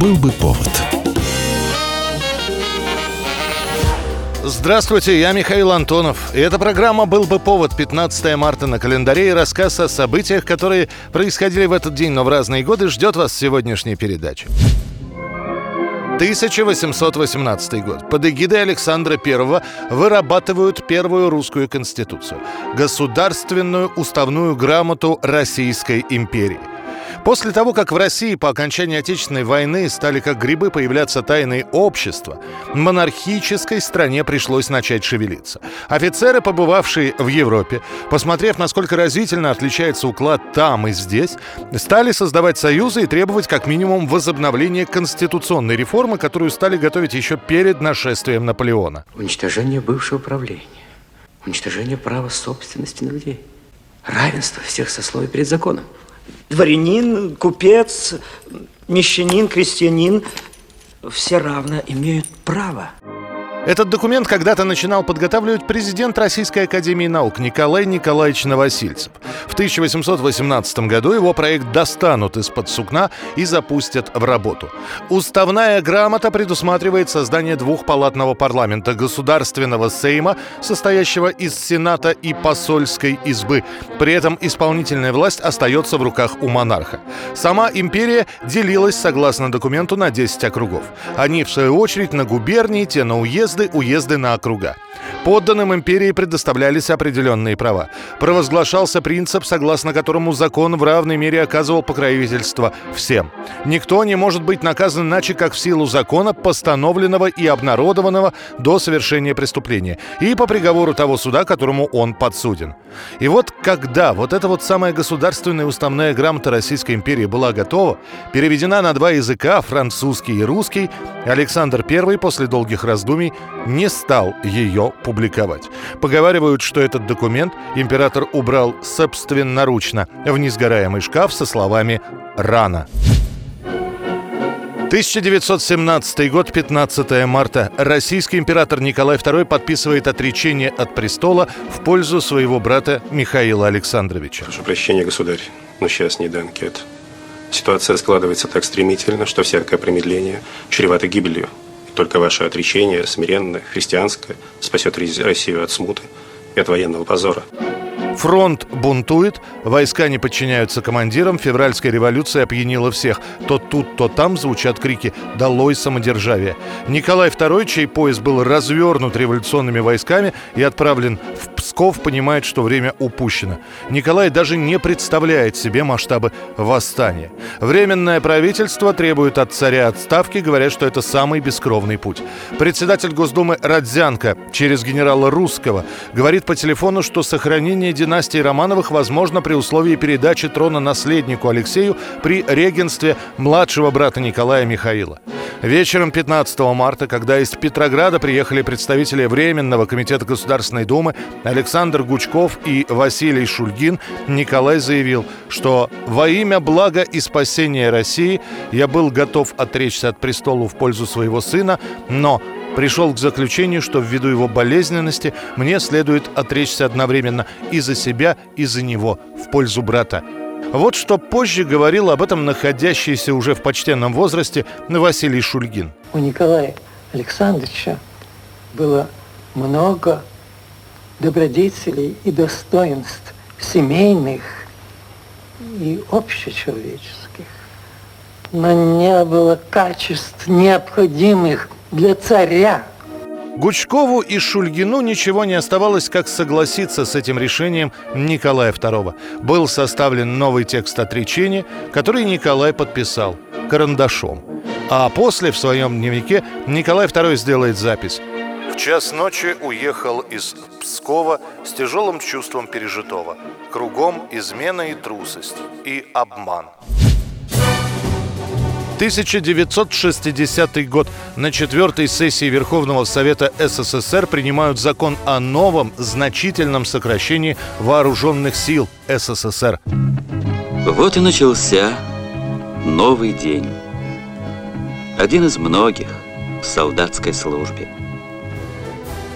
Был бы повод. Здравствуйте, я Михаил Антонов. И эта программа «Был бы повод» 15 марта на календаре и рассказ о событиях, которые происходили в этот день, но в разные годы, ждет вас в сегодняшней передаче. 1818 год. Под эгидой Александра I вырабатывают первую русскую конституцию – государственную уставную грамоту Российской империи – После того, как в России по окончании Отечественной войны стали как грибы появляться тайные общества, монархической стране пришлось начать шевелиться. Офицеры, побывавшие в Европе, посмотрев, насколько разительно отличается уклад там и здесь, стали создавать союзы и требовать как минимум возобновления конституционной реформы, которую стали готовить еще перед нашествием Наполеона. Уничтожение бывшего правления, уничтожение права собственности на людей, равенство всех сословий перед законом дворянин, купец, мещанин, крестьянин, все равно имеют право. Этот документ когда-то начинал подготавливать президент Российской Академии Наук Николай Николаевич Новосильцев. В 1818 году его проект достанут из-под сукна и запустят в работу. Уставная грамота предусматривает создание двухпалатного парламента Государственного Сейма, состоящего из Сената и посольской избы. При этом исполнительная власть остается в руках у монарха. Сама империя делилась, согласно документу, на 10 округов. Они, в свою очередь, на губернии, те на уезд съезды, уезды на округа. Подданным империи предоставлялись определенные права. Провозглашался принцип, согласно которому закон в равной мере оказывал покровительство всем. Никто не может быть наказан иначе, как в силу закона, постановленного и обнародованного до совершения преступления, и по приговору того суда, которому он подсуден. И вот когда вот эта вот самая государственная уставная грамота Российской империи была готова, переведена на два языка, французский и русский, Александр I после долгих раздумий не стал ее публиковать. Поговаривают, что этот документ император убрал собственноручно в несгораемый шкаф со словами «рано». 1917 год, 15 марта. Российский император Николай II подписывает отречение от престола в пользу своего брата Михаила Александровича. Прошу прощения, государь, но сейчас не до анкет. Ситуация складывается так стремительно, что всякое промедление чревато гибелью. Только ваше отречение, смиренное, христианское, спасет Россию от смуты и от военного позора. Фронт бунтует, войска не подчиняются командирам, февральская революция опьянила всех. То тут, то там звучат крики «Долой самодержавие!». Николай II, чей поезд был развернут революционными войсками и отправлен в Псков, понимает, что время упущено. Николай даже не представляет себе масштабы восстания. Временное правительство требует от царя отставки, говоря, что это самый бескровный путь. Председатель Госдумы Родзянко через генерала Русского говорит по телефону, что сохранение династии Романовых возможно при условии передачи трона наследнику Алексею при регенстве младшего брата Николая Михаила. Вечером 15 марта, когда из Петрограда приехали представители Временного комитета Государственной Думы Александр Гучков и Василий Шульгин, Николай заявил, что во имя блага и спасения России я был готов отречься от престола в пользу своего сына, но пришел к заключению, что ввиду его болезненности мне следует отречься одновременно и за себя, и за него, в пользу брата. Вот что позже говорил об этом находящийся уже в почтенном возрасте Василий Шульгин. У Николая Александровича было много добродетелей и достоинств семейных и общечеловеческих, но не было качеств, необходимых для царя. Гучкову и Шульгину ничего не оставалось, как согласиться с этим решением Николая II. Был составлен новый текст отречения, который Николай подписал карандашом. А после в своем дневнике Николай II сделает запись. В час ночи уехал из Пскова с тяжелым чувством пережитого. Кругом измена и трусость, и обман. 1960 год. На четвертой сессии Верховного Совета СССР принимают закон о новом значительном сокращении вооруженных сил СССР. Вот и начался новый день. Один из многих в солдатской службе.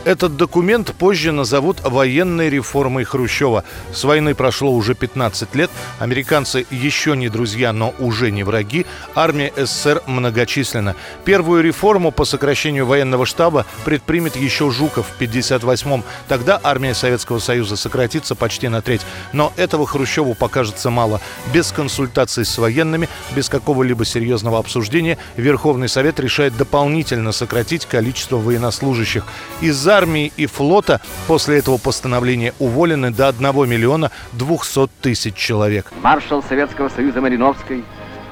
Этот документ позже назовут военной реформой Хрущева. С войны прошло уже 15 лет, американцы еще не друзья, но уже не враги, армия СССР многочисленна. Первую реформу по сокращению военного штаба предпримет еще Жуков в 58-м. Тогда армия Советского Союза сократится почти на треть. Но этого Хрущеву покажется мало. Без консультаций с военными, без какого-либо серьезного обсуждения Верховный Совет решает дополнительно сократить количество военнослужащих. Из армии и флота после этого постановления уволены до 1 миллиона 200 тысяч человек. Маршал Советского Союза Мариновской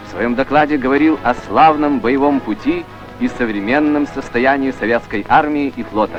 в своем докладе говорил о славном боевом пути и современном состоянии советской армии и флота.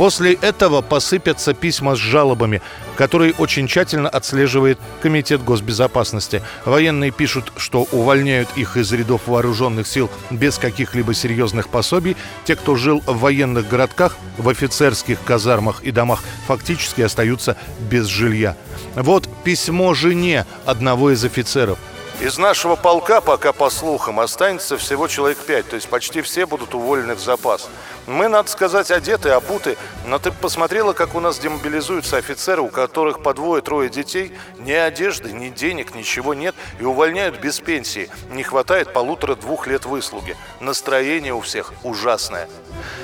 После этого посыпятся письма с жалобами, которые очень тщательно отслеживает Комитет госбезопасности. Военные пишут, что увольняют их из рядов вооруженных сил без каких-либо серьезных пособий. Те, кто жил в военных городках, в офицерских казармах и домах, фактически остаются без жилья. Вот письмо жене одного из офицеров – из нашего полка, пока по слухам, останется всего человек пять, то есть почти все будут уволены в запас. Мы, надо сказать, одеты, обуты, но ты посмотрела, как у нас демобилизуются офицеры, у которых по двое-трое детей, ни одежды, ни денег, ничего нет, и увольняют без пенсии. Не хватает полутора-двух лет выслуги. Настроение у всех ужасное.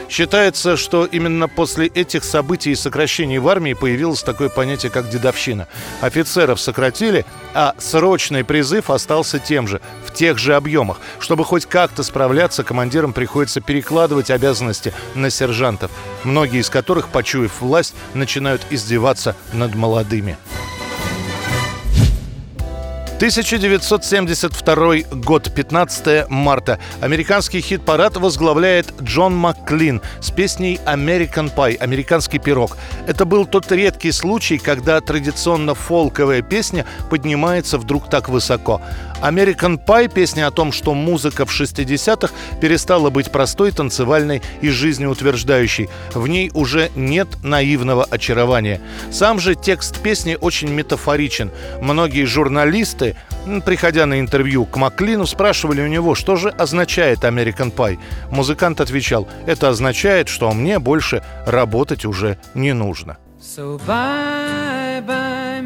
Считается, что именно после этих событий и сокращений в армии появилось такое понятие, как дедовщина. Офицеров сократили, а срочный призыв остался тем же, в тех же объемах. Чтобы хоть как-то справляться, командирам приходится перекладывать обязанности на сержантов, многие из которых, почуяв власть, начинают издеваться над молодыми. 1972 год, 15 марта. Американский хит-парад возглавляет Джон Макклин с песней «American Pie» – «Американский пирог». Это был тот редкий случай, когда традиционно фолковая песня поднимается вдруг так высоко. American Pie – песня о том, что музыка в 60-х перестала быть простой, танцевальной и жизнеутверждающей. В ней уже нет наивного очарования. Сам же текст песни очень метафоричен. Многие журналисты, приходя на интервью к Маклину, спрашивали у него, что же означает American Pie. Музыкант отвечал, это означает, что мне больше работать уже не нужно. So bye